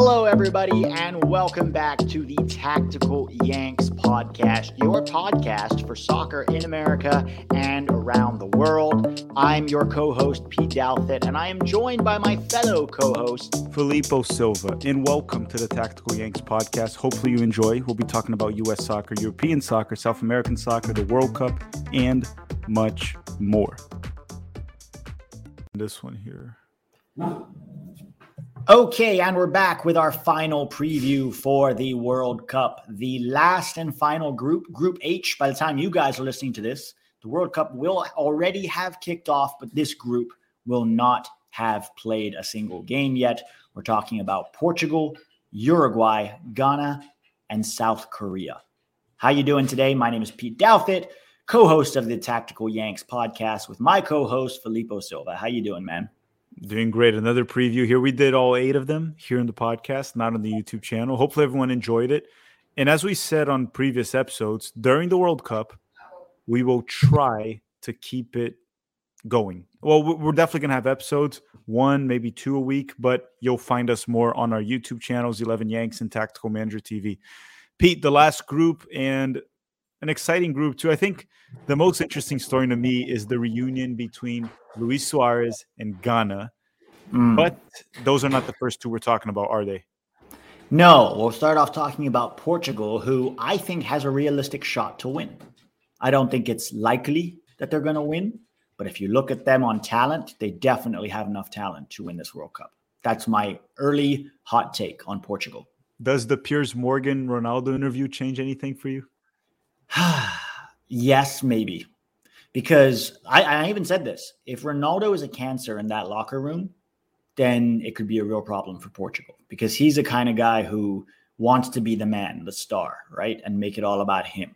Hello, everybody, and welcome back to the Tactical Yanks podcast, your podcast for soccer in America and around the world. I'm your co host, Pete Douthit, and I am joined by my fellow co host, Filippo Silva. And welcome to the Tactical Yanks podcast. Hopefully, you enjoy. We'll be talking about U.S. soccer, European soccer, South American soccer, the World Cup, and much more. This one here. Okay, and we're back with our final preview for the World Cup, the last and final group, Group H. By the time you guys are listening to this, the World Cup will already have kicked off, but this group will not have played a single game yet. We're talking about Portugal, Uruguay, Ghana, and South Korea. How you doing today? My name is Pete Douthit, co-host of the Tactical Yanks podcast with my co-host Filippo Silva. How you doing, man? Doing great. Another preview here. We did all eight of them here in the podcast, not on the YouTube channel. Hopefully, everyone enjoyed it. And as we said on previous episodes, during the World Cup, we will try to keep it going. Well, we're definitely going to have episodes, one, maybe two a week, but you'll find us more on our YouTube channels, 11 Yanks and Tactical Manager TV. Pete, the last group and an exciting group, too. I think the most interesting story to me is the reunion between Luis Suarez and Ghana. Mm. But those are not the first two we're talking about, are they? No, we'll start off talking about Portugal, who I think has a realistic shot to win. I don't think it's likely that they're going to win, but if you look at them on talent, they definitely have enough talent to win this World Cup. That's my early hot take on Portugal. Does the Piers Morgan Ronaldo interview change anything for you? yes, maybe because I, I even said this if Ronaldo is a cancer in that locker room, then it could be a real problem for Portugal because he's the kind of guy who wants to be the man, the star, right? And make it all about him.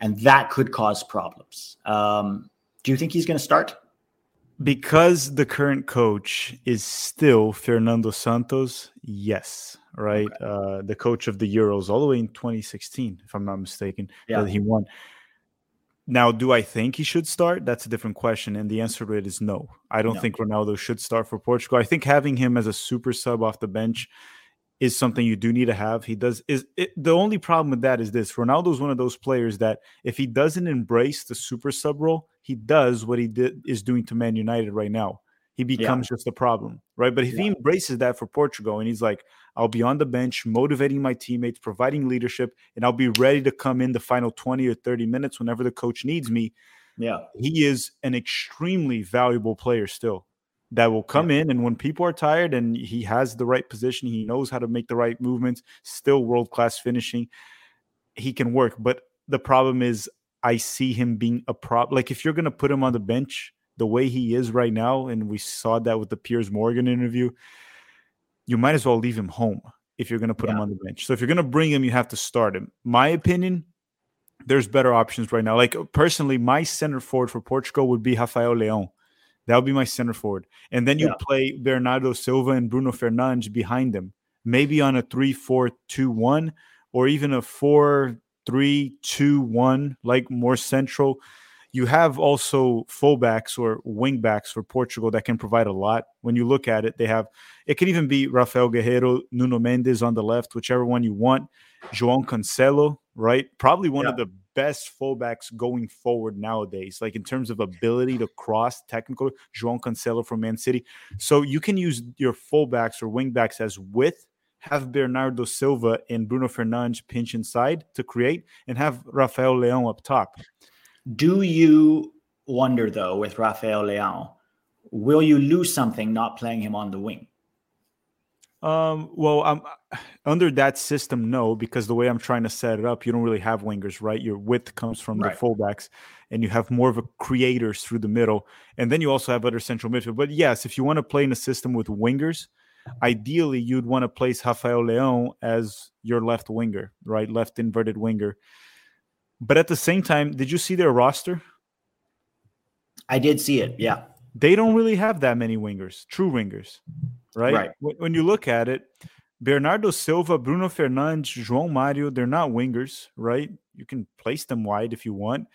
And that could cause problems. Um, do you think he's going to start? Because the current coach is still Fernando Santos, yes, right? Okay. Uh, the coach of the Euros all the way in 2016, if I'm not mistaken, yeah. that he won. Now, do I think he should start? That's a different question. And the answer to it is no. I don't no. think Ronaldo should start for Portugal. I think having him as a super sub off the bench is something you do need to have. He does is it, the only problem with that is this. Ronaldo is one of those players that if he doesn't embrace the super sub role, he does what he did is doing to Man United right now he becomes yeah. just a problem, right? But if yeah. he embraces that for Portugal and he's like, I'll be on the bench, motivating my teammates, providing leadership, and I'll be ready to come in the final 20 or 30 minutes whenever the coach needs me. Yeah. He is an extremely valuable player still that will come yeah. in. And when people are tired and he has the right position, he knows how to make the right movements, still world class finishing, he can work. But the problem is, I see him being a problem. Like if you're going to put him on the bench, the way he is right now, and we saw that with the Piers Morgan interview, you might as well leave him home if you're going to put yeah. him on the bench. So if you're going to bring him, you have to start him. My opinion, there's better options right now. Like personally, my center forward for Portugal would be Rafael Leão. That would be my center forward. And then you yeah. play Bernardo Silva and Bruno Fernandes behind them, maybe on a 3 4 2 1 or even a 4 3 2 1, like more central you have also fullbacks or wingbacks for Portugal that can provide a lot. When you look at it, they have it can even be Rafael Guerreiro, Nuno Mendes on the left, whichever one you want. João Cancelo, right? Probably one yeah. of the best fullbacks going forward nowadays, like in terms of ability to cross technical. João Cancelo from Man City. So you can use your fullbacks or wingbacks as width have Bernardo Silva and Bruno Fernandes pinch inside to create, and have Rafael Leão up top. Do you wonder though with Rafael Leão, will you lose something not playing him on the wing? Um, well, um, under that system, no, because the way I'm trying to set it up, you don't really have wingers, right? Your width comes from right. the fullbacks, and you have more of a creators through the middle, and then you also have other central midfield. But yes, if you want to play in a system with wingers, ideally you'd want to place Rafael Leão as your left winger, right, left inverted winger, but at the same time, did you see their roster? I did see it. Yeah. They don't really have that many wingers, true wingers, right? Right. When you look at it, Bernardo Silva, Bruno Fernandes, João Mario, they're not wingers, right? You can place them wide if you want.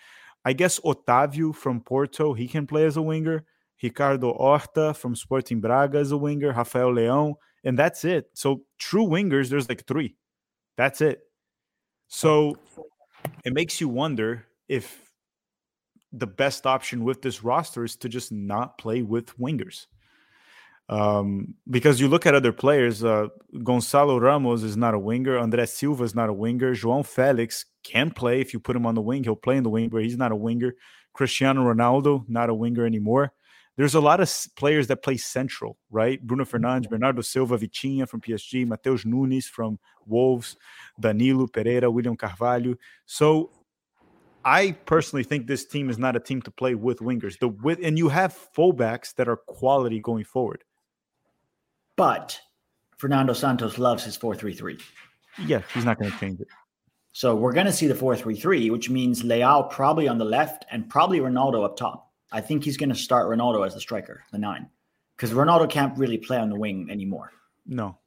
I guess Otavio from Porto, he can play as a winger. Ricardo Horta from Sporting Braga as a winger. Rafael Leão. and that's it. So true wingers, there's like three. That's it. So it makes you wonder if the best option with this roster is to just not play with wingers. Um, because you look at other players, uh, Gonzalo Ramos is not a winger. Andres Silva is not a winger. João Felix can play if you put him on the wing. He'll play in the wing, but he's not a winger. Cristiano Ronaldo, not a winger anymore. There's a lot of players that play central, right? Bruno Fernandes, mm-hmm. Bernardo Silva, Vitinha from PSG, Mateus Nunes from Wolves, Danilo Pereira, William Carvalho. So I personally think this team is not a team to play with wingers. The with and you have fullbacks that are quality going forward. But Fernando Santos loves his 4-3-3. Yeah, he's not going to change it. So we're going to see the 4-3-3, which means Leao probably on the left and probably Ronaldo up top. I think he's going to start Ronaldo as the striker, the nine, because Ronaldo can't really play on the wing anymore. No.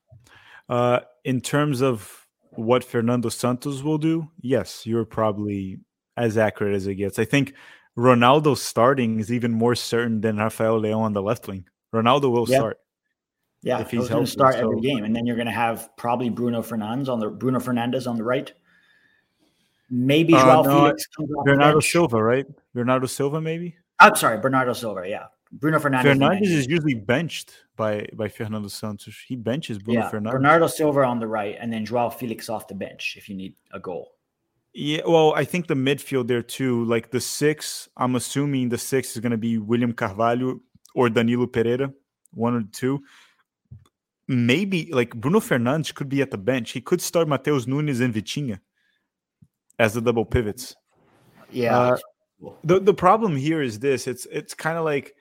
Uh, in terms of what Fernando Santos will do, yes, you're probably as accurate as it gets. I think Ronaldo starting is even more certain than Rafael Leão on the left wing. Ronaldo will yeah. start. Yeah, if he's going to start so. every game, and then you're going to have probably Bruno Fernandes on the Bruno Fernandes on the right. Maybe uh, Joao no, Felix. Bernardo Silva, right? Bernardo Silva, maybe. I'm sorry, Bernardo Silva. Yeah, Bruno Fernandes. Fernandes is usually benched by by Fernando Santos. He benches Bruno yeah, Fernandes. Bernardo Silva on the right, and then Joao Felix off the bench if you need a goal. Yeah, well, I think the midfield there too, like the six. I'm assuming the six is going to be William Carvalho or Danilo Pereira, one or two maybe like Bruno Fernandes could be at the bench. He could start Mateus Nunes and Vitinha as the double pivots. Yeah. Uh, the the problem here is this. It's it's kind of like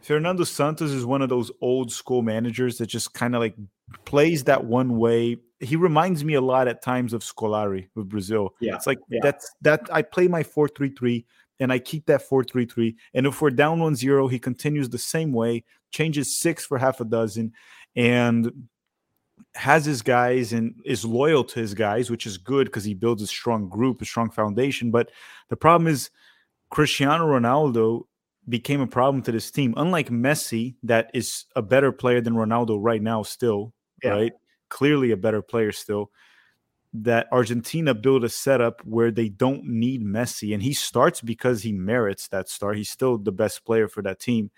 Fernando Santos is one of those old school managers that just kind of like plays that one way. He reminds me a lot at times of Scolari with Brazil. Yeah. It's like yeah. that's that I play my 4-3-3 and I keep that 4-3-3 and if we're down 1-0 he continues the same way, changes six for half a dozen and has his guys and is loyal to his guys, which is good because he builds a strong group, a strong foundation. But the problem is Cristiano Ronaldo became a problem to this team. Unlike Messi, that is a better player than Ronaldo right now, still, yeah. right? Clearly a better player still. That Argentina built a setup where they don't need Messi, and he starts because he merits that start. He's still the best player for that team.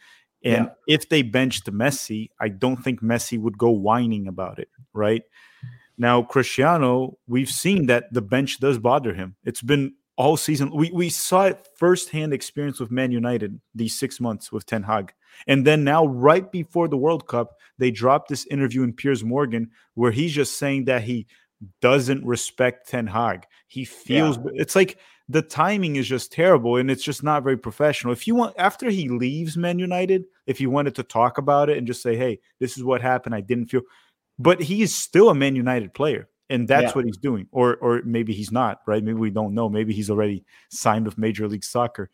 And yeah. if they benched Messi, I don't think Messi would go whining about it, right? Now, Cristiano, we've seen that the bench does bother him. It's been all season. We, we saw it firsthand experience with Man United these six months with Ten Hag. And then now, right before the World Cup, they dropped this interview in Piers Morgan where he's just saying that he doesn't respect Ten Hag. He feels yeah. it's like the timing is just terrible and it's just not very professional. If you want, after he leaves Man United, if he wanted to talk about it and just say, hey, this is what happened, I didn't feel, but he is still a Man United player. And that's yeah. what he's doing, or or maybe he's not, right? Maybe we don't know. Maybe he's already signed with Major League Soccer.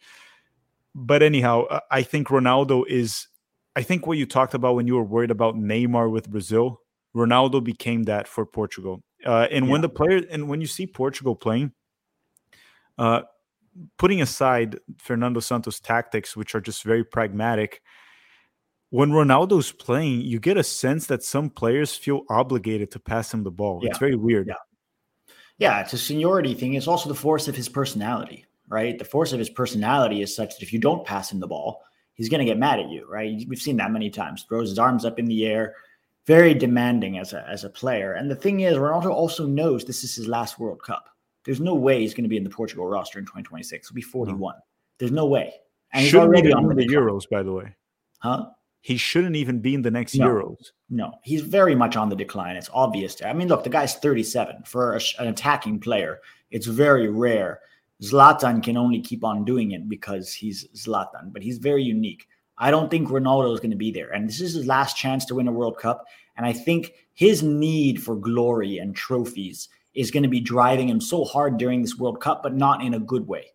But anyhow, I think Ronaldo is. I think what you talked about when you were worried about Neymar with Brazil, Ronaldo became that for Portugal. Uh, and yeah. when the player and when you see Portugal playing, uh, putting aside Fernando Santos' tactics, which are just very pragmatic, when Ronaldo's playing, you get a sense that some players feel obligated to pass him the ball. Yeah. It's very weird. Yeah. yeah, it's a seniority thing. It's also the force of his personality, right? The force of his personality is such that if you don't pass him the ball, he's going to get mad at you, right? We've seen that many times. Throws his arms up in the air, very demanding as a as a player. And the thing is, Ronaldo also knows this is his last World Cup. There's no way he's going to be in the Portugal roster in 2026. He'll be 41. No. There's no way. And he's Shouldn't already on the Euros, by the way. Huh? He shouldn't even be in the next no, Euros. No, he's very much on the decline. It's obvious. I mean, look, the guy's 37. For a, an attacking player, it's very rare. Zlatan can only keep on doing it because he's Zlatan, but he's very unique. I don't think Ronaldo is going to be there. And this is his last chance to win a World Cup. And I think his need for glory and trophies is going to be driving him so hard during this World Cup, but not in a good way,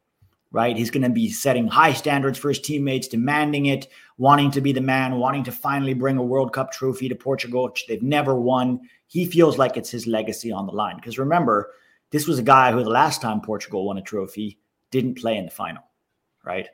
right? He's going to be setting high standards for his teammates, demanding it, wanting to be the man, wanting to finally bring a World Cup trophy to Portugal, which they've never won. He feels like it's his legacy on the line. Because remember, this was a guy who the last time Portugal won a trophy didn't play in the final, right?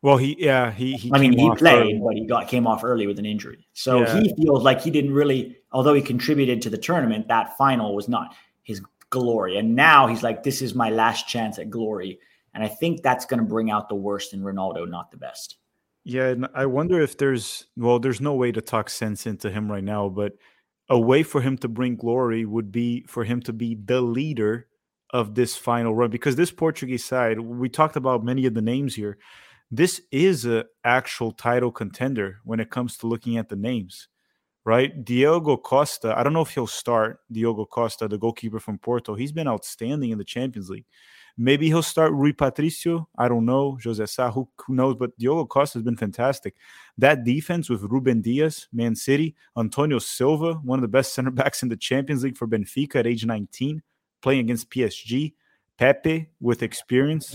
Well, he yeah he. he I mean, he played, early. but he got came off early with an injury. So yeah. he feels like he didn't really, although he contributed to the tournament, that final was not his glory. And now he's like, this is my last chance at glory. And I think that's going to bring out the worst in Ronaldo, not the best. Yeah, and I wonder if there's well, there's no way to talk sense into him right now, but a way for him to bring glory would be for him to be the leader of this final run because this Portuguese side, we talked about many of the names here this is an actual title contender when it comes to looking at the names, right? Diogo Costa, I don't know if he'll start Diogo Costa, the goalkeeper from Porto. He's been outstanding in the Champions League. Maybe he'll start Rui Patricio. I don't know. Jose Sa, who, who knows? But Diogo Costa has been fantastic. That defense with Ruben Dias, Man City, Antonio Silva, one of the best center backs in the Champions League for Benfica at age 19, playing against PSG. Pepe with experience.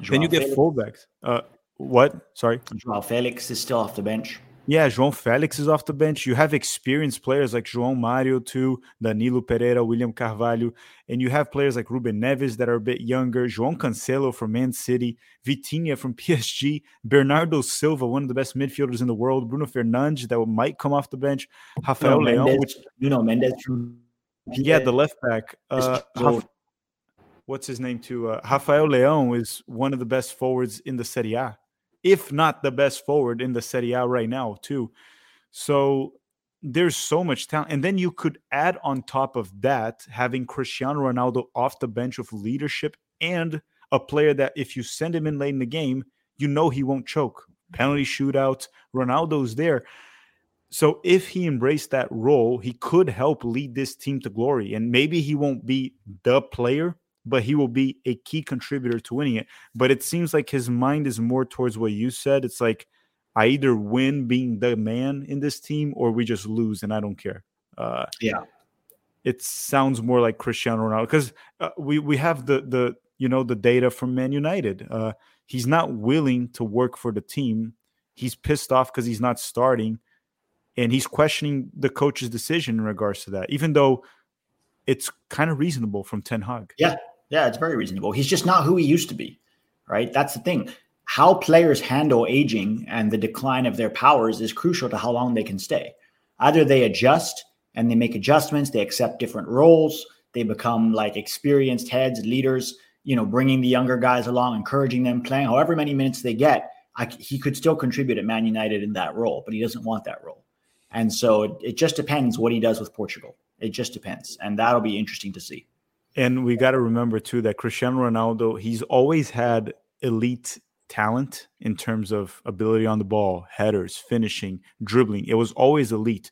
Joao then you get Felix. fullbacks. Uh, what? Sorry. Joao Felix is still off the bench. Yeah, João Felix is off the bench. You have experienced players like João Mario too, Danilo Pereira, William Carvalho, and you have players like Ruben Neves that are a bit younger, João Cancelo from Man City, Vitinha from PSG, Bernardo Silva, one of the best midfielders in the world, Bruno Fernandes that might come off the bench, Rafael no, Leão, which you know Mendes from yeah, the left back. Uh, what's his name too? Uh, Rafael Leão is one of the best forwards in the Serie A, if not the best forward in the Serie A right now too. So there's so much talent, and then you could add on top of that having Cristiano Ronaldo off the bench of leadership and a player that if you send him in late in the game, you know he won't choke. Penalty shootout, Ronaldo's there. So if he embraced that role, he could help lead this team to glory. And maybe he won't be the player, but he will be a key contributor to winning it. But it seems like his mind is more towards what you said. It's like I either win being the man in this team or we just lose and I don't care. Uh, yeah. It sounds more like Cristiano Ronaldo because uh, we we have the the you know the data from Man United. Uh, he's not willing to work for the team. He's pissed off because he's not starting, and he's questioning the coach's decision in regards to that. Even though it's kind of reasonable from Ten Hag. Yeah, yeah, it's very reasonable. He's just not who he used to be, right? That's the thing. How players handle aging and the decline of their powers is crucial to how long they can stay. Either they adjust and they make adjustments, they accept different roles, they become like experienced heads, leaders, you know, bringing the younger guys along, encouraging them, playing however many minutes they get. I, he could still contribute at Man United in that role, but he doesn't want that role. And so it, it just depends what he does with Portugal. It just depends. And that'll be interesting to see. And we got to remember too that Cristiano Ronaldo, he's always had elite talent in terms of ability on the ball, headers, finishing, dribbling. It was always elite.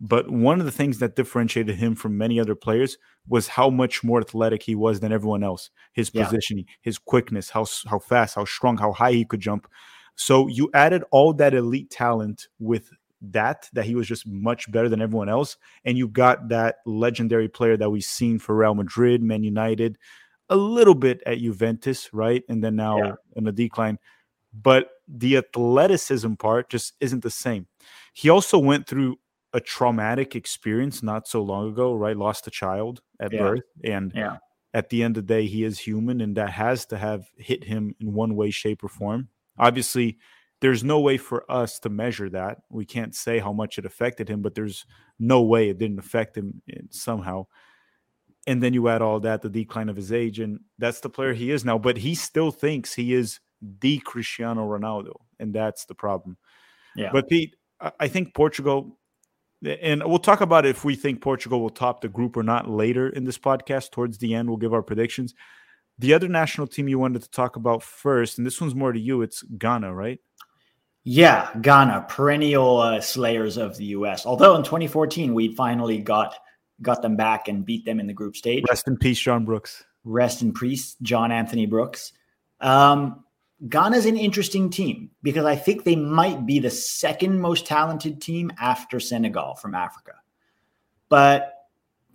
But one of the things that differentiated him from many other players was how much more athletic he was than everyone else. His yeah. positioning, his quickness, how how fast, how strong, how high he could jump. So you added all that elite talent with that that he was just much better than everyone else and you got that legendary player that we've seen for Real Madrid, Man United, a little bit at Juventus, right? And then now yeah. in a decline. But the athleticism part just isn't the same. He also went through a traumatic experience not so long ago, right? Lost a child at yeah. birth and yeah. at the end of the day he is human and that has to have hit him in one way shape or form. Obviously, there's no way for us to measure that. We can't say how much it affected him, but there's no way it didn't affect him eh, somehow. And then you add all that, the decline of his age, and that's the player he is now. But he still thinks he is the Cristiano Ronaldo, and that's the problem. Yeah. But Pete, I think Portugal, eh, and we'll talk about if we think Portugal will top the group or not later in this podcast. Towards the end, we'll give our predictions. The other national team you wanted to talk about first, and this one's more to you, it's Ghana, right? Yeah, Ghana, perennial uh, slayers of the U.S. Although in 2014 we finally got got them back and beat them in the group stage. Rest in peace, John Brooks. Rest in peace, John Anthony Brooks. Um, Ghana's an interesting team because I think they might be the second most talented team after Senegal from Africa. But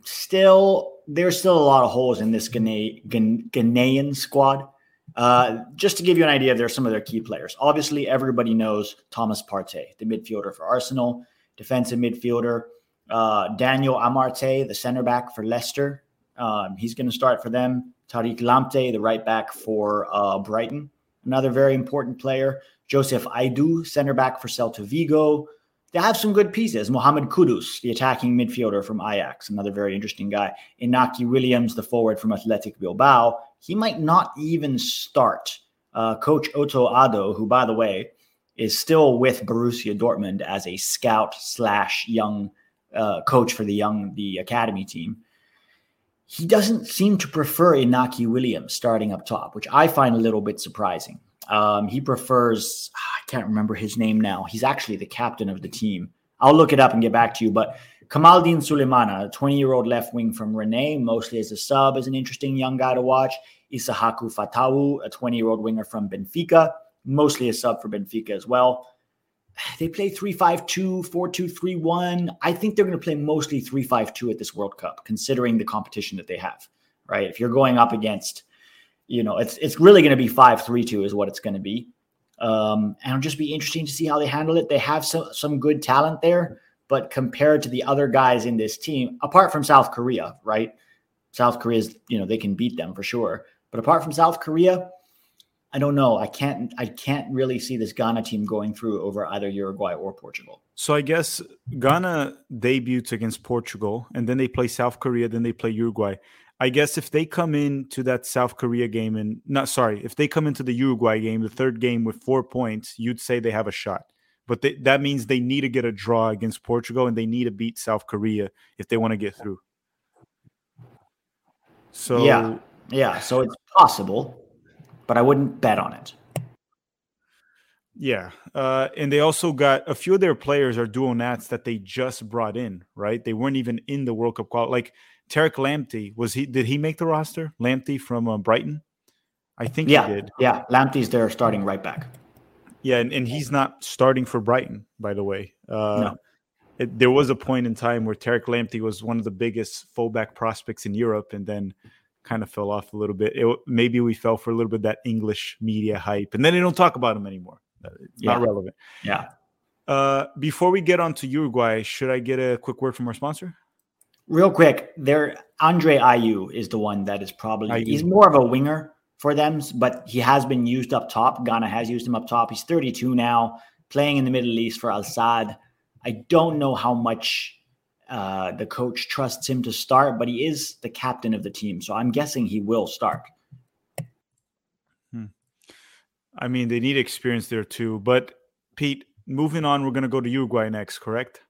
still, there's still a lot of holes in this Ghana- Ghanaian squad. Uh, just to give you an idea, there are some of their key players. Obviously, everybody knows Thomas Partey, the midfielder for Arsenal, defensive midfielder. Uh, Daniel Amartey, the center back for Leicester. Um, he's going to start for them. Tariq Lamptey, the right back for uh, Brighton, another very important player. Joseph Aidoo, center back for Celta Vigo. They have some good pieces. Mohamed Kudus, the attacking midfielder from Ajax, another very interesting guy. Inaki Williams, the forward from Athletic Bilbao. He might not even start. Uh, Coach Otto Addo, who, by the way, is still with Borussia Dortmund as a scout slash young uh, coach for the young the academy team. He doesn't seem to prefer Inaki Williams starting up top, which I find a little bit surprising. Um, he prefers, ah, I can't remember his name now. He's actually the captain of the team. I'll look it up and get back to you. But Kamaldeen Sulemana, a 20 year old left wing from Rennes, mostly as a sub, is an interesting young guy to watch. Isahaku Fatawu, a 20 year old winger from Benfica, mostly a sub for Benfica as well. They play 3 5 2, 4 2 3 1. I think they're going to play mostly 3 5 2 at this World Cup, considering the competition that they have, right? If you're going up against you know, it's it's really going to be five three two is what it's going to be, um, and it'll just be interesting to see how they handle it. They have some some good talent there, but compared to the other guys in this team, apart from South Korea, right? South Korea's you know they can beat them for sure, but apart from South Korea, I don't know. I can't I can't really see this Ghana team going through over either Uruguay or Portugal. So I guess Ghana debuts against Portugal, and then they play South Korea, then they play Uruguay. I guess if they come into that South Korea game and not sorry, if they come into the Uruguay game, the third game with four points, you'd say they have a shot. But they, that means they need to get a draw against Portugal and they need to beat South Korea if they want to get through. So yeah, yeah. So it's possible, but I wouldn't bet on it. Yeah, uh, and they also got a few of their players are dual nats that they just brought in. Right, they weren't even in the World Cup qual. Like Tariq Lamptey was he? Did he make the roster? Lamptey from uh, Brighton, I think yeah, he did. Yeah, Lamptey's there starting right back. Yeah, and, and he's not starting for Brighton, by the way. Uh, no. It, there was a point in time where Tariq Lamptey was one of the biggest fullback prospects in Europe, and then kind of fell off a little bit. It, maybe we fell for a little bit that English media hype, and then they don't talk about him anymore. Uh, it's yeah. not relevant. Yeah. Uh, before we get on to Uruguay, should I get a quick word from our sponsor? Real quick, there Andre Ayew is the one that is probably Ayew. he's more of a winger for them, but he has been used up top. Ghana has used him up top. He's 32 now, playing in the Middle East for Al Sadd. I don't know how much uh, the coach trusts him to start, but he is the captain of the team, so I'm guessing he will start. Hmm. I mean, they need experience there too. But Pete, moving on, we're going to go to Uruguay next, correct?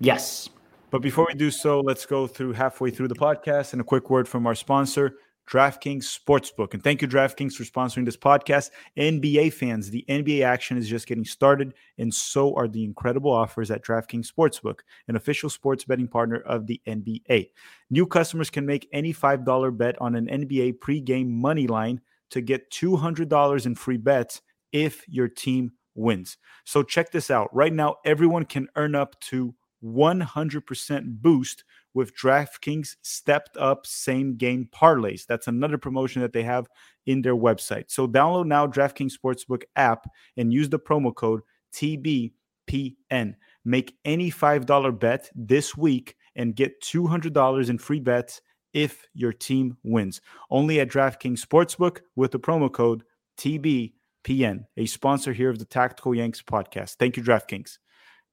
Yes. But before we do so, let's go through halfway through the podcast and a quick word from our sponsor, DraftKings Sportsbook. And thank you, DraftKings, for sponsoring this podcast. NBA fans, the NBA action is just getting started, and so are the incredible offers at DraftKings Sportsbook, an official sports betting partner of the NBA. New customers can make any $5 bet on an NBA pregame money line to get $200 in free bets if your team wins. So check this out. Right now, everyone can earn up to 100% boost with DraftKings stepped up same game parlays. That's another promotion that they have in their website. So download now DraftKings Sportsbook app and use the promo code TBPN. Make any $5 bet this week and get $200 in free bets if your team wins. Only at DraftKings Sportsbook with the promo code TBPN, a sponsor here of the Tactical Yanks podcast. Thank you, DraftKings.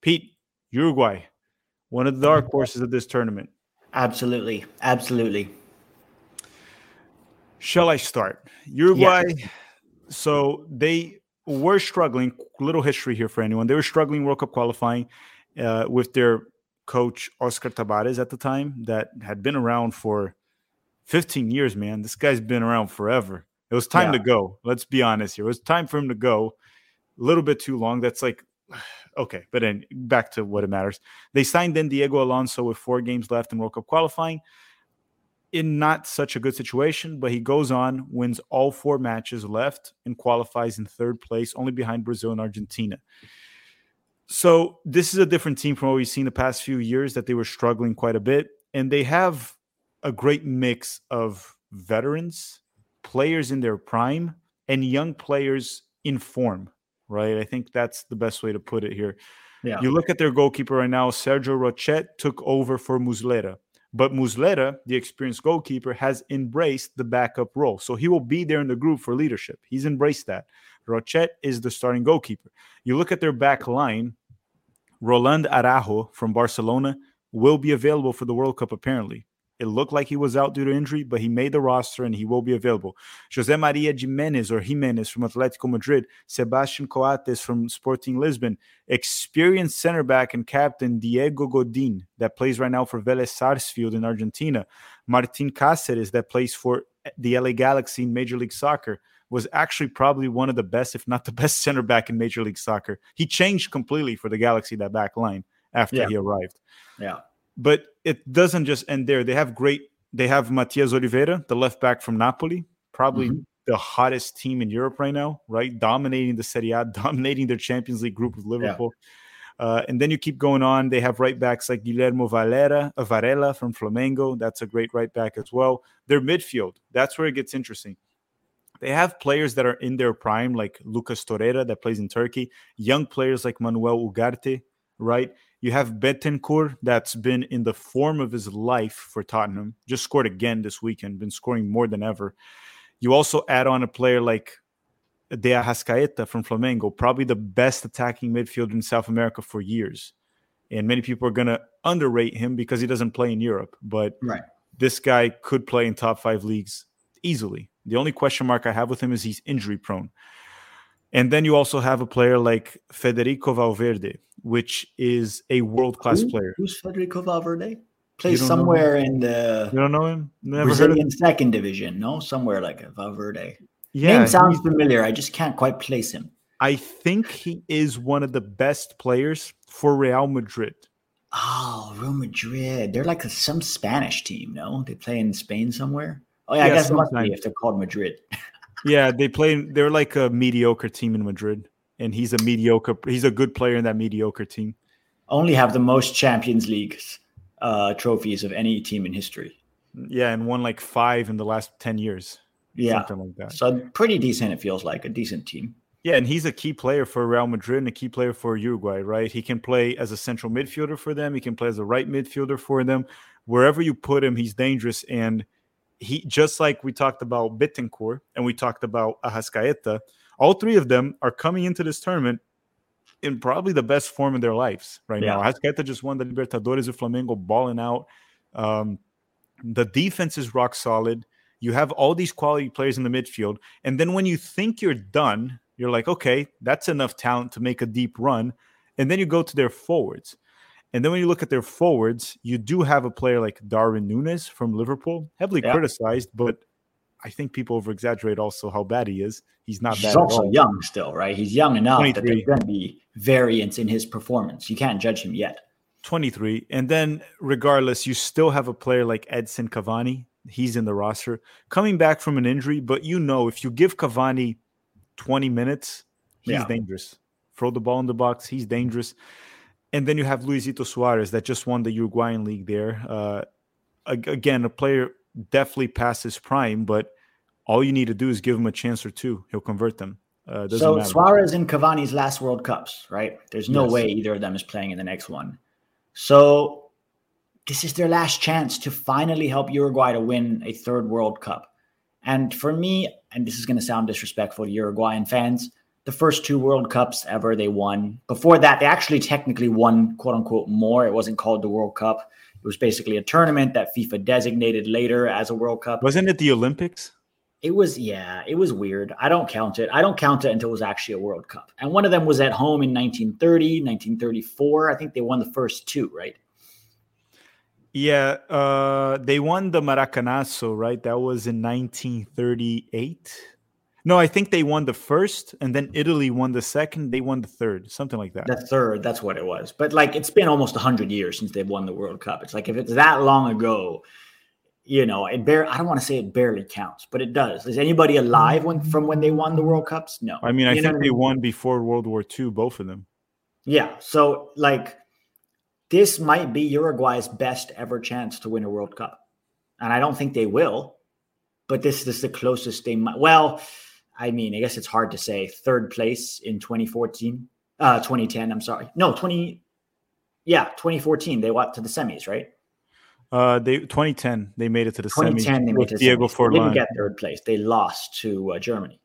Pete, Uruguay, one of the dark horses of this tournament. Absolutely. Absolutely. Shall I start? Uruguay. Yeah. So they were struggling. Little history here for anyone. They were struggling World Cup qualifying uh, with their coach Oscar Tabárez at the time, that had been around for 15 years. Man, this guy's been around forever. It was time yeah. to go. Let's be honest here. It was time for him to go. A little bit too long. That's like okay, but then back to what it matters. They signed in Diego Alonso with four games left in World Cup qualifying. In not such a good situation, but he goes on, wins all four matches left, and qualifies in third place, only behind Brazil and Argentina. So this is a different team from what we've seen the past few years that they were struggling quite a bit, and they have a great mix of veterans, players in their prime, and young players in form right? I think that's the best way to put it here. Yeah. You look at their goalkeeper right now, Sergio Rochet took over for Muslera. But Muslera, the experienced goalkeeper, has embraced the backup role. So he will be there in the group for leadership. He's embraced that. Rochet is the starting goalkeeper. You look at their back line, Ronald Araujo from Barcelona will be available for the World Cup, apparently. It looked like he was out due to injury, but he made the roster and he will be available. Jose Maria Giménez or Giménez from Atletico Madrid, Sebastian Coates from Sporting Lisbon, experienced center back and captain Diego Godin that plays right now for Vélez Sarsfield in Argentina, Martin Cáceres that plays for the LA Galaxy in Major League Soccer was actually probably one of the best, if not the best, center back in Major League Soccer. He changed completely for the Galaxy that back line after Yeah. he arrived Yeah. but it doesn't just end there. They have great. They have Matias Olivera, the left back from Napoli, probably Mhm. the hottest team in Europe right now, right? Dominating the Serie A, dominating their Champions League group with Liverpool. Uh, and then you keep going on. They have right backs like Guillermo Valera, uh, Varela from Flamengo. That's a great right back as well. Their midfield, that's where it gets interesting. They have players that are in their prime, like Lucas Torreira, that plays in Turkey. Young players like Manuel Ugarte, right? You have Bentancur, that's been in the form of his life for Tottenham. Just scored again this weekend, been scoring more than ever. You also add on a player like De Arrascaeta from Flamengo, probably the best attacking midfielder in South America for years. And many people are going to underrate him because he doesn't play in Europe. But Right. this guy could play in top five leagues easily. The only question mark I have with him is he's injury prone. And then you also have a player like Federico Valverde, which is a world class Who- player. Who's Federico Valverde? Plays somewhere in the You don't know him? Never heard of Brazilian second division. No, somewhere like a Valverde. Yeah, Name sounds familiar. I just can't quite place him. I think he is one of the best players for Real Madrid. Oh, Real Madrid. They're like some Spanish team, no? They play in Spain somewhere. Oh yeah, I Yeah, guess it must be if they're called Madrid. Yeah, they play. They're like a mediocre team in Madrid, and he's a mediocre. He's a good player in that mediocre team. Only have the most Champions League uh, trophies of any team in history. Yeah, and won like five in the last ten years. Yeah. something like that. So pretty decent, it feels like. A decent team. Yeah, and he's a key player for Real Madrid and a key player for Uruguay, right? He can play as a central midfielder for them. He can play as a right midfielder for them. Wherever you put him, he's dangerous. And he just like we talked about Bentancur and we talked about Arrascaeta, all three of them are coming into this tournament in probably the best form in their lives right now. Yeah. Arrascaeta just won the Libertadores with Flamengo, balling out. Um, the defense is rock solid. You have all these quality players in the midfield. And then when you think you're done, you're like, okay, that's enough talent to make a deep run. And then you go to their forwards. And then when you look at their forwards, you do have a player like Darwin Núñez from Liverpool, heavily Yeah. criticized, but I think people over exaggerate also how bad he is. He's not He's also young still, right? He's young enough that there's going to be variance in his performance. You can't judge him yet. 23. And then, regardless, you still have a player like Edinson Cavani. He's in the roster coming back from an injury, but you know, if you give Cavani 20 minutes, he's Yeah. dangerous. Throw the ball in the box, he's dangerous. And then you have Luisito Suarez that just won the Uruguayan league there. Uh, again, a player definitely past his prime, but all you need to do is give him a chance or two. He'll convert them. Uh, So matter. Suarez and Cavani's last World Cups, right? There's no Yes. way either of them is playing in the next one. So this is their last chance to finally help Uruguay to win a third World Cup. And for me, and this is going to sound disrespectful to Uruguayan fans, the first two World Cups ever they won. Before that, they actually technically won quote unquote more. It wasn't called the World Cup. It was basically a tournament that FIFA designated later as a World Cup. Wasn't it the Olympics? It was, yeah, it was weird. I don't count it. I don't count it until it was actually a World Cup. And one of them was at home in 1930, 1934. I think they won the first two, right? Yeah, uh, they won the Maracanazo, right? That was in 1938. No, I think they won the first, and then Italy won the second. They won the third, something like that. The third, that's what it was. But like, it's been almost 100 years since they've won the World Cup. It's like, if it's that long ago, you know, it bare, I don't want to say it barely counts, but it does. Is anybody alive when from when they won the World Cups? No. I mean, I You think they mean? won before World War II, both of them. Yeah. So, like, this might be Uruguay's best ever chance to win a World Cup. And I don't think they will, but this is the closest they might. Well, I mean, I guess it's hard to say. Third place in 2014, uh, 2010. I'm sorry. No, 20. Yeah, 2014. They went to the semis, right? Uh, they 2010 they made it to the 2010, semis they made it to Diego semis. They didn't get third place. They lost to uh, Germany.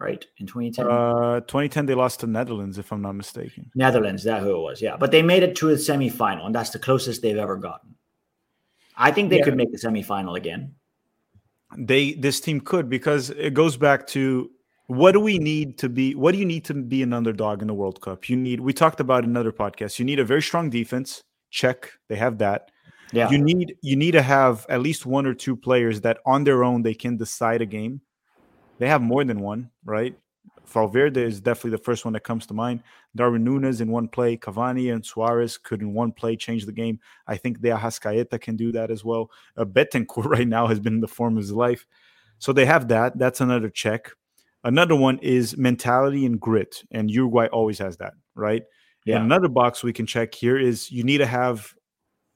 right? In 2010. Uh, 2010 they lost to Netherlands, if I'm not mistaken. Netherlands, that who it was, yeah. But they made it to the semifinal, and that's the closest they've ever gotten. I think they yeah. could make the semifinal again. They this team could because it goes back to what do we need to be what do you need to be an underdog in the World Cup? You need we talked about another podcast. You need a very strong defense. Check. They have that. Yeah. You need you need to have at least one or two players that on their own they can decide a game. They have more than one, right? Valverde is definitely the first one that comes to mind. Darwin Núñez in one play, Cavani and Suarez could in one play change the game. I think De Arrascaeta can do that as well. Uh, Bentancur right now has been in the form of his life. So they have that. That's another check. Another one is mentality and grit, and Uruguay always has that, right? Yeah. And another box we can check here is you need to have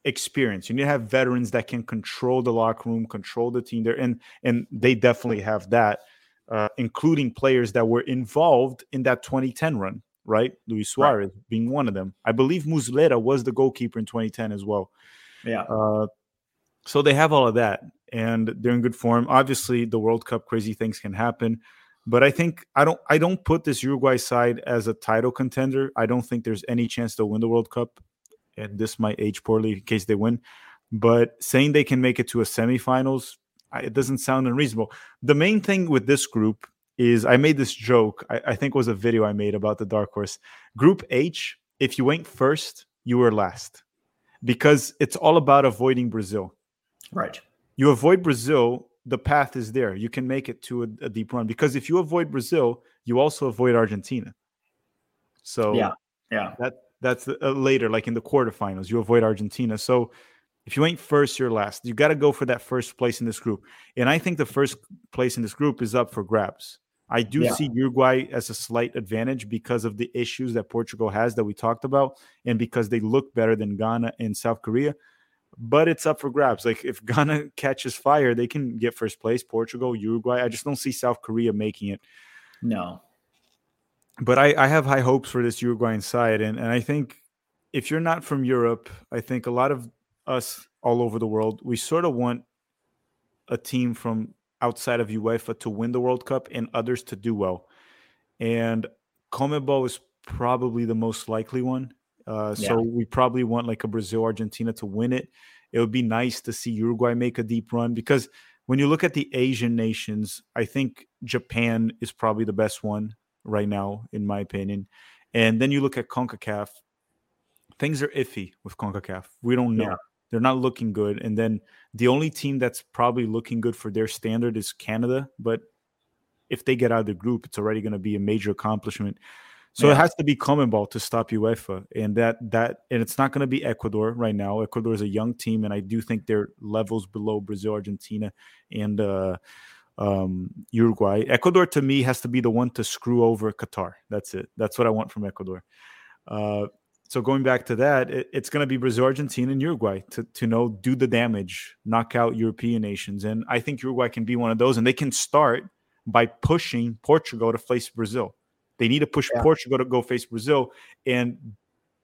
experience. You need to have veterans that can control the locker room, control the team there, and and they definitely have that, uh, including players that were involved in that 2010 run. Right, Luis Suarez right. being one of them. I believe Muslera was the goalkeeper in 2010 as well. Yeah. Uh, so they have all of that, and they're in good form. Obviously, the World Cup, crazy things can happen. But I think I don't I don't put this Uruguay side as a title contender. I don't think there's any chance they'll win the World Cup and this might age poorly in case they win. But saying they can make it to a semifinals, it doesn't sound unreasonable. The main thing with this group is I made this joke. I, I think was a video I made about the dark horse group H. If you ain't first, you were last because it's all about avoiding Brazil. Right. You avoid Brazil, the path is there. You can make it to a, a deep run because if you avoid Brazil, you also avoid Argentina. So yeah, yeah, that that's uh, later, like in the quarterfinals. You avoid Argentina. So if you ain't first, you're last. You got to go for that first place in this group. And I think the first place in this group is up for grabs. I do yeah. see Uruguay as a slight advantage because of the issues that Portugal has that we talked about, and because they look better than Ghana and South Korea. But it's up for grabs. Like if Ghana catches fire, they can get first place. Portugal, Uruguay. I just don't see South Korea making it. No but I, I have high hopes for this Uruguayan side, and and I think if you're not from Europe, I think a lot of us all over the world, we sort of want a team from outside of UEFA to win the World Cup and others to do well. And CONMEBOL is probably the most likely one. Uh, yeah. So we probably want like a Brazil, Argentina to win it. It would be nice to see Uruguay make a deep run because when you look at the Asian nations, I think Japan is probably the best one right now, in my opinion. And then you look at CONCACAF, things are iffy with CONCACAF. We don't know. Yeah. They're not looking good. And then the only team that's probably looking good for their standard is Canada. But if they get out of the group, it's already going to be a major accomplishment. So yeah. it has to be CONMEBOL to stop UEFA, and that that and it's not going to be Ecuador right now. Ecuador is a young team, and I do think they're levels below Brazil, Argentina, and uh, um, Uruguay. Ecuador to me has to be the one to screw over Qatar. That's it. That's what I want from Ecuador. Uh, so going back to that, it, it's going to be Brazil, Argentina, and Uruguay to to know do the damage, knock out European nations, and I think Uruguay can be one of those, and they can start by pushing Portugal to face Brazil. They need to push yeah. Portugal to go face Brazil, and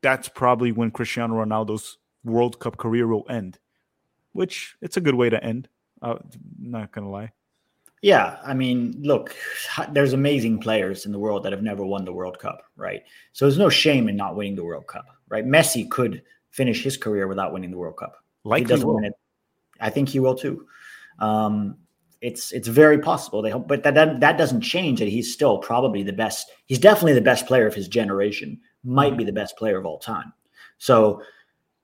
that's probably when Cristiano Ronaldo's World Cup career will end. Which it's a good way to end. Uh, not gonna lie. Yeah, I mean, look, there's amazing players in the world that have never won the World Cup, right? So there's no shame in not winning the World Cup, right? Messi could finish his career without winning the World Cup. Like he doesn't win it. I think he will too. Um, it's it's very possible. They hope, but that, that that doesn't change that he's still probably the best. He's definitely the best player of his generation. Might be the best player of all time. So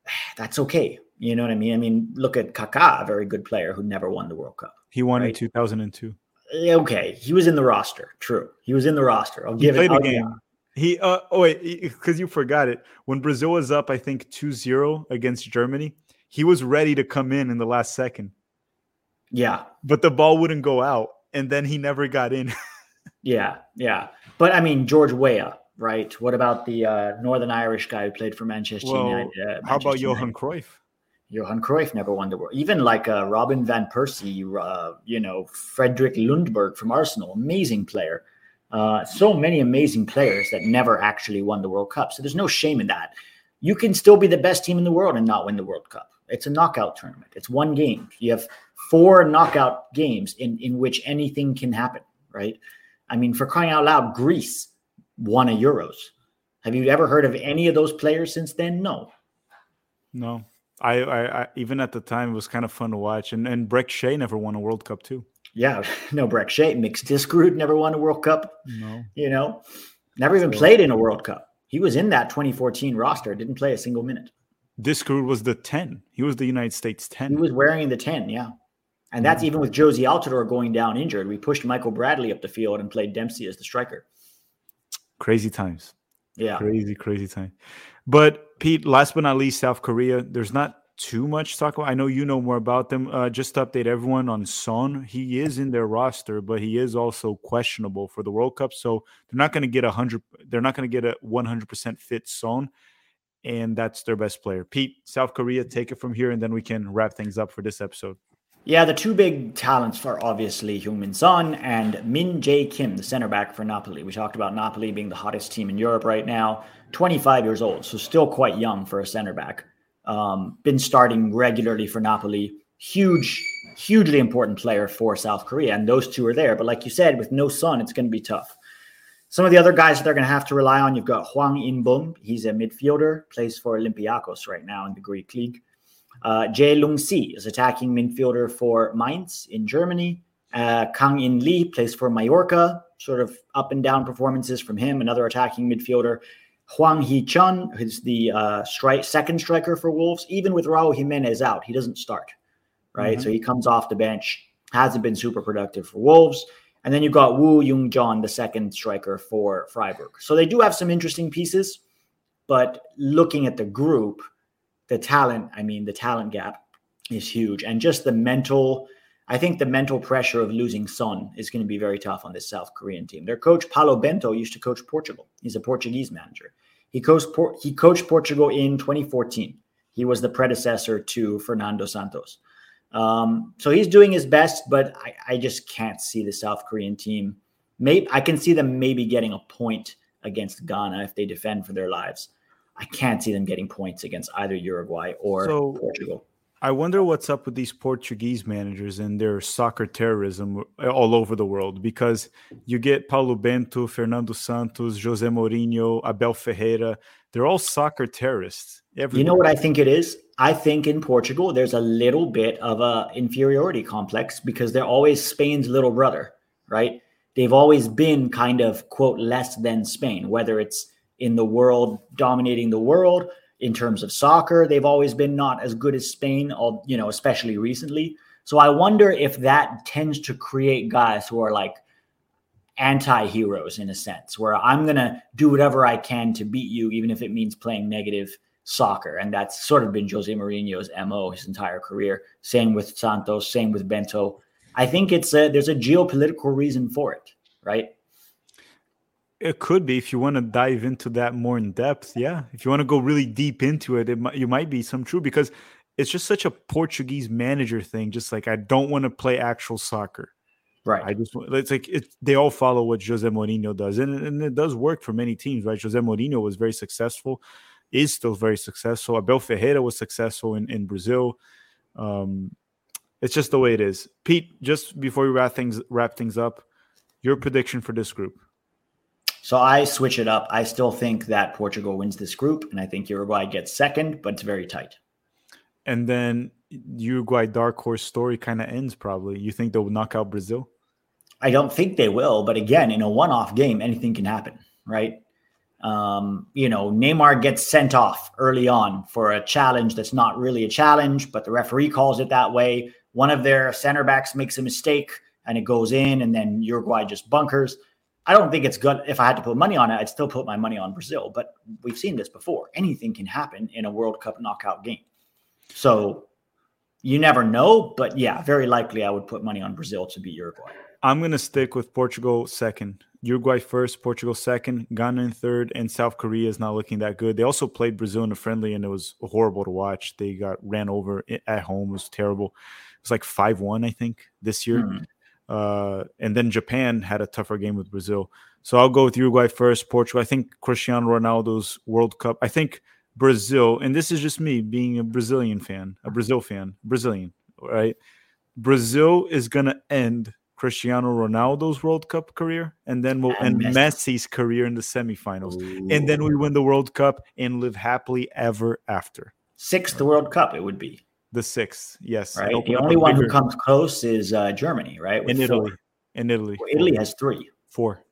that's okay. You know what I mean? I mean, look at Kaká, a very good player who never won the World Cup. He won right? in 2002. Okay, he was in the roster. True, he was in the roster. I'll he give played it. a game. He uh oh wait, because you forgot it. When Brazil was up, I think 2-0 against Germany, he was ready to come in in the last second. Yeah, but the ball wouldn't go out, and then he never got in. yeah, yeah. But I mean, George Weah, right? What about the uh, Northern Irish guy who played for Manchester well, United? Uh, Manchester how about Johan Cruyff? Johan Cruyff never won the world. Even like uh, Robin van Persie, uh, you know, Frederick Ljungberg from Arsenal, amazing player. Uh, so many amazing players that never actually won the World Cup. So there's no shame in that. You can still be the best team in the world and not win the World Cup. It's a knockout tournament. It's one game. You have four knockout games in in which anything can happen, right? I mean, for crying out loud, Greece won a Euros. Have you ever heard of any of those players since then? No. No. I, I, I even at the time it was kind of fun to watch. And and Brek Shea never won a World Cup too. Yeah, no Brek Shea. Mix Diskerud never won a World Cup. No. You know, never even so, played in a World Cup. He was in that 2014 roster, didn't play a single minute. Diskerud was the 10. He was the United States 10. He was wearing the 10, yeah. And that's mm. even with Jozy Altidore going down injured. We pushed Michael Bradley up the field and played Dempsey as the striker. Crazy times. Yeah. Crazy, crazy time. But Pete, last but not least, South Korea. There's not too much to talk about. I know you know more about them. Uh, just to update everyone on Son, he is in their roster, but he is also questionable for the World Cup. So they're not going to get a hundred. They're not going to get a 100 percent fit Son, and that's their best player. Pete, South Korea, take it from here, and then we can wrap things up for this episode. Yeah, the two big talents are obviously Heung-min Son and Min Jae Kim, the center back for Napoli. We talked about Napoli being the hottest team in Europe right now, 25 years old, so still quite young for a center back. Um, been starting regularly for Napoli. Huge, hugely important player for South Korea, and those two are there. But like you said, with no Son, it's going to be tough. Some of the other guys that they're going to have to rely on, you've got Hwang In-beom. He's a midfielder, plays for Olympiacos right now in the Greek league. Uh, Jae-sung Lee is attacking midfielder for Mainz in Germany. Uh, Kang In Lee plays for Mallorca. Sort of up and down performances from him. Another attacking midfielder. Hwang Hee-chan, who's the uh, stri- second striker for Wolves. Even with Raul Jimenez out, he doesn't start, right? Mm-hmm. So he comes off the bench. Hasn't been super productive for Wolves. And then you've got Woo-yeong Jeong, the second striker for Freiburg. So they do have some interesting pieces, but looking at the group, the talent, I mean, the talent gap is huge. And just the mental, I think the mental pressure of losing Son is going to be very tough on this South Korean team. Their coach, Paulo Bento, used to coach Portugal. He's a Portuguese manager. He coached, he coached Portugal in 2014. He was the predecessor to Fernando Santos. Um, so he's doing his best, but I, I, just can't see the South Korean team. Maybe I can see them maybe getting a point against Ghana if they defend for their lives. I can't see them getting points against either Uruguay or so, Portugal. I wonder what's up with these Portuguese managers and their soccer terrorism all over the world because you get Paulo Bento, Fernando Santos, Jose Mourinho, Abel Ferreira. They're all soccer terrorists. Everywhere. You know what I think it is? I think in Portugal there's a little bit of a inferiority complex because they're always Spain's little brother, right? They've always been kind of quote less than Spain, whether it's in the world, dominating the world in terms of soccer. They've always been not as good as Spain, you know, especially recently. So I wonder if that tends to create guys who are like anti-heroes in a sense, where I'm gonna do whatever I can to beat you, even if it means playing negative soccer. And that's sort of been Jose Mourinho's MO his entire career. Same with Santos, same with Bento. I think it's a there's a geopolitical reason for it, right? It could be if you want to dive into that more in depth. Yeah, if you want to go really deep into it, it might, you might be some true because it's just such a Portuguese manager thing. Just like I don't want to play actual soccer. Right. I just it's like it, they all follow what Jose Mourinho does, and, and it does work for many teams. Right. Jose Mourinho was very successful, is still very successful. Abel Ferreira was successful in in Brazil. Um, it's just the way it is. Pete, just before we wrap things wrap things up, your prediction for this group. So I switch it up. I still think that Portugal wins this group, and I think Uruguay gets second, but it's very tight. And then Uruguay dark horse story kind of ends probably. You think they'll knock out Brazil? I don't think they will, but again, in a one-off game, anything can happen, right? Um, you know, Neymar gets sent off early on for a challenge that's not really a challenge, but the referee calls it that way. One of their center backs makes a mistake and it goes in, and then Uruguay just bunkers. I don't think it's good. If I had to put money on it, I'd still put my money on Brazil. But we've seen this before. Anything can happen in a World Cup knockout game. So you never know. But yeah, very likely I would put money on Brazil to beat Uruguay. I'm going to stick with Portugal second. Uruguay first, Portugal second, Ghana in third, and South Korea is not looking that good. They also played Brazil in a friendly, and it was horrible to watch. They got ran over at home. It was terrible. It was like 5 1, I think, this year. Mm. Uh, and then Japan had a tougher game with Brazil. So I'll go with Uruguay first, Portugal. I think Cristiano Ronaldo's World Cup. I think Brazil, and this is just me being a Brazilian fan, a Brazil fan, Brazilian, right? Brazil is going to end Cristiano Ronaldo's World Cup career, and then we'll and end Messi's career in the semifinals, Ooh. and then we win the World Cup and live happily ever after. Sixth World Cup, it would be the sixth. Yes, right. The only one who comes close is uh, Germany, right? In Italy. Four. In Italy. Well, Italy has three. Four.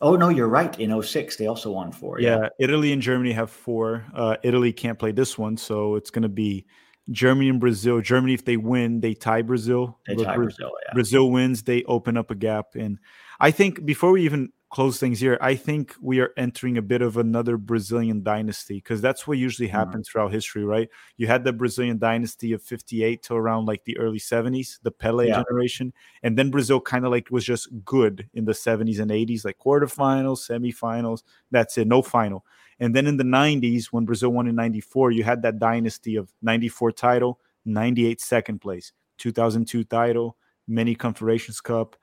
Oh no, you're right. In 06, they also won four. Yeah, yeah Italy and Germany have four. Uh, Italy can't play this one, so it's going to be Germany and Brazil. Germany, if they win, they tie Brazil. They tie Brazil. Yeah. Brazil wins, they open up a gap. And I think before we even close things here, I think we are entering a bit of another Brazilian dynasty because that's what usually mm-hmm. happens mm-hmm. throughout history, right? You had the Brazilian dynasty of 58 to around like the early 70s, the Pele yeah. generation. And then Brazil kind of like was just good in the 70s and 80s, like quarterfinals, semifinals. That's it, no final. And then in the 90s, when Brazil won in 94, you had that dynasty of 94 title, 98 second place, 2002 title, many Confederations Cup,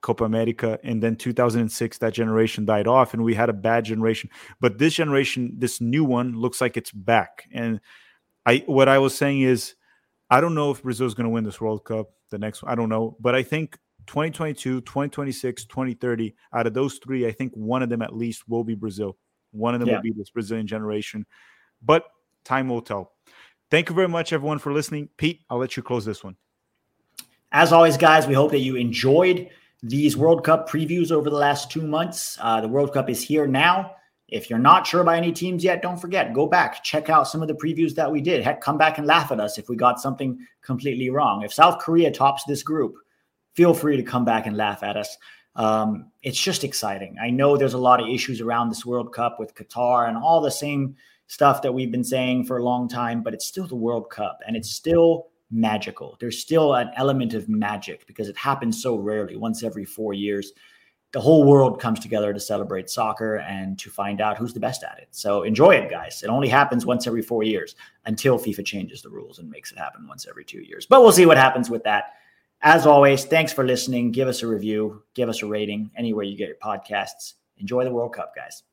Copa America, and then 2006 that generation died off, and we had a bad generation. But this generation, this new one, looks like it's back. And I, what I was saying is, I don't know if Brazil is going to win this World Cup. The next, one, I don't know, but I think 2022, 2026, 2030, out of those three, I think one of them at least will be Brazil. One of them yeah. will be this Brazilian generation. But time will tell. Thank you very much, everyone, for listening. Pete, I'll let you close this one. As always, guys, we hope that you enjoyed these World Cup previews over the last two months. Uh, the World Cup is here now. If you're not sure about any teams yet, don't forget, go back, check out some of the previews that we did. Heck, come back and laugh at us if we got something completely wrong. If South Korea tops this group, feel free to come back and laugh at us. Um, it's just exciting. I know there's a lot of issues around this World Cup with Qatar and all the same stuff that we've been saying for a long time, but it's still the World Cup and it's still magical. There's still an element of magic because it happens so rarely, once every four years. The whole world comes together to celebrate soccer and to find out who's the best at it. So enjoy it, guys. It only happens once every four years until FIFA changes the rules and makes it happen once every two years. But we'll see what happens with that. As always, thanks for listening. Give us a review, give us a rating anywhere you get your podcasts. Enjoy the World Cup, guys.